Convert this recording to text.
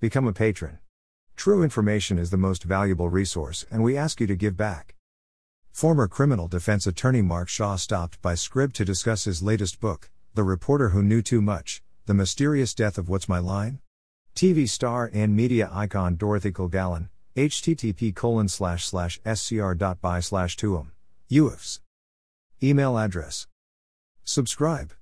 Become a patron. True information is the most valuable resource, and we ask you to give back. Former criminal defense attorney Mark Shaw stopped by Scribd to discuss his latest book, The Reporter Who Knew Too Much The Mysterious Death of What's My Line? TV star and media icon Dorothy Kilgallen, http colon slash slash scr.by slash tuum. UFs. Email address. Subscribe.